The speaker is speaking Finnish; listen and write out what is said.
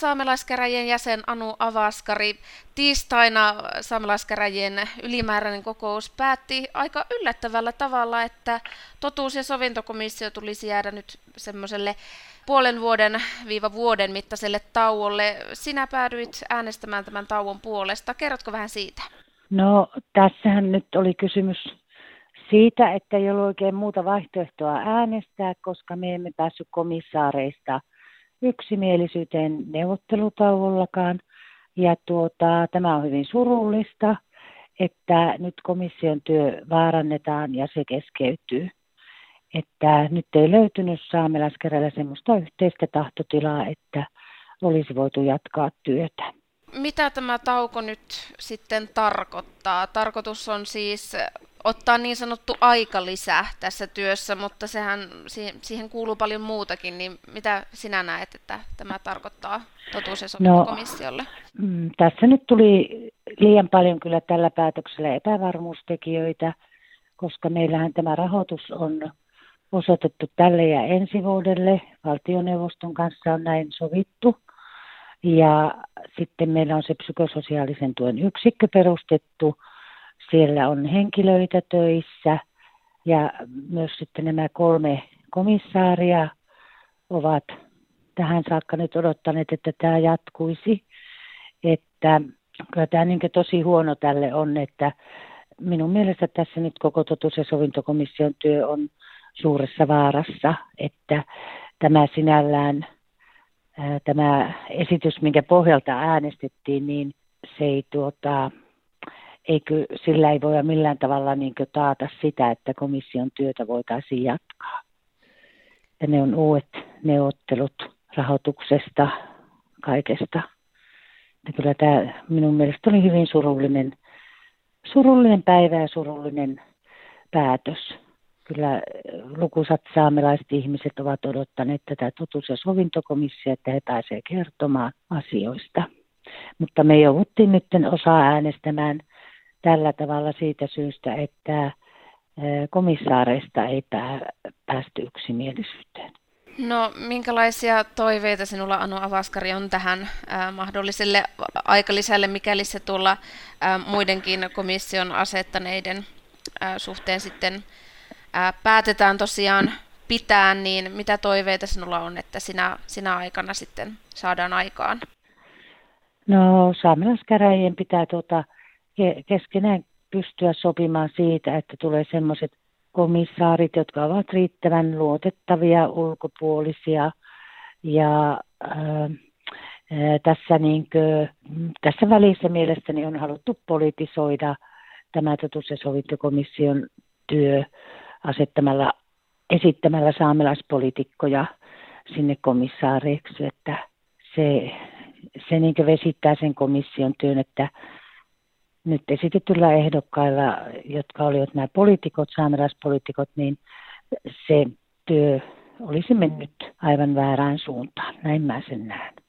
Saamelaiskäräjien jäsen Anu Avaskari. Tiistaina saamelaiskäräjien ylimääräinen kokous päätti aika yllättävällä tavalla, että totuus- ja sovintokomissio tulisi jäädä nyt semmoiselle puolen vuoden viiva vuoden mittaiselle tauolle. Sinä päädyit äänestämään tämän tauon puolesta. Kerrotko vähän siitä? No tässähän nyt oli kysymys siitä, että ei ollut oikein muuta vaihtoehtoa äänestää, koska me emme päässyt komissaareista – yksimielisyyteen neuvottelutauollakaan. Ja tuota, tämä on hyvin surullista, että nyt komission työ vaarannetaan ja se keskeytyy. Että nyt ei löytynyt saamelaiskäräjällä sellaista yhteistä tahtotilaa, että olisi voitu jatkaa työtä. Mitä tämä tauko nyt sitten tarkoittaa? Tarkoitus on siis ottaa niin sanottu aikalisä tässä työssä, mutta sehän, siihen kuuluu paljon muutakin, niin mitä sinä näet, että tämä tarkoittaa totuus- ja? No, mm, tässä nyt tuli liian paljon kyllä tällä päätöksellä epävarmuustekijöitä, koska meillähän tämä rahoitus on osoitettu tälle ja ensi vuodelle. Valtioneuvoston kanssa on näin sovittu. Ja sitten meillä on se psykososiaalisen tuen yksikkö perustettu – siellä on henkilöitä töissä ja myös sitten nämä kolme komissaaria ovat tähän saakka nyt odottaneet, että tämä jatkuisi. Että kyllä tämä niin tosi huono tälle on, että minun mielestä tässä nyt koko totuus- ja sovintokomission työ on suuressa vaarassa, että tämä sinällään, tämä esitys, minkä pohjalta äänestettiin, niin se ei tuota, eikö, sillä ei voida millään tavalla niin taata sitä, että komission työtä voitaisiin jatkaa. Ja ne on uudet neuvottelut rahoituksesta, kaikesta. Ja kyllä tämä minun mielestä oli hyvin surullinen, surullinen päivä ja surullinen päätös. Kyllä lukuisat saamelaiset ihmiset ovat odottaneet tätä totuus- ja sovintokomissia, että he pääsevät kertomaan asioista. Mutta me jouduttiin nyt osaa äänestämään – tällä tavalla siitä syystä, että komissaareista ei päästy yksimielisyyteen. No, minkälaisia toiveita sinulla Anu Avaskari on tähän äh, mahdolliselle aikalisälle, mikäli se tuolla äh, muidenkin komission asettaneiden suhteen sitten päätetään tosiaan pitää, niin mitä toiveita sinulla on, että sinä, sinä aikana sitten saadaan aikaan? No, saamelaiskäräjien pitää tuota, keskenään pystyä sopimaan siitä, että tulee semmoiset komissaarit, jotka ovat riittävän luotettavia ulkopuolisia. Ja ää, tässä, niin kuin, tässä välissä mielestäni on haluttu politisoida tämä totuus- ja sovintokomission työ asettamalla, esittämällä saamelaispolitiikkoja sinne komissaareiksi, että se, se niin vesittää sen komission työn, että nyt esitetyllä ehdokkailla, jotka olivat nämä poliitikot, saamelaispoliitikot, niin se työ olisi mennyt aivan väärään suuntaan. Näin mä sen näen.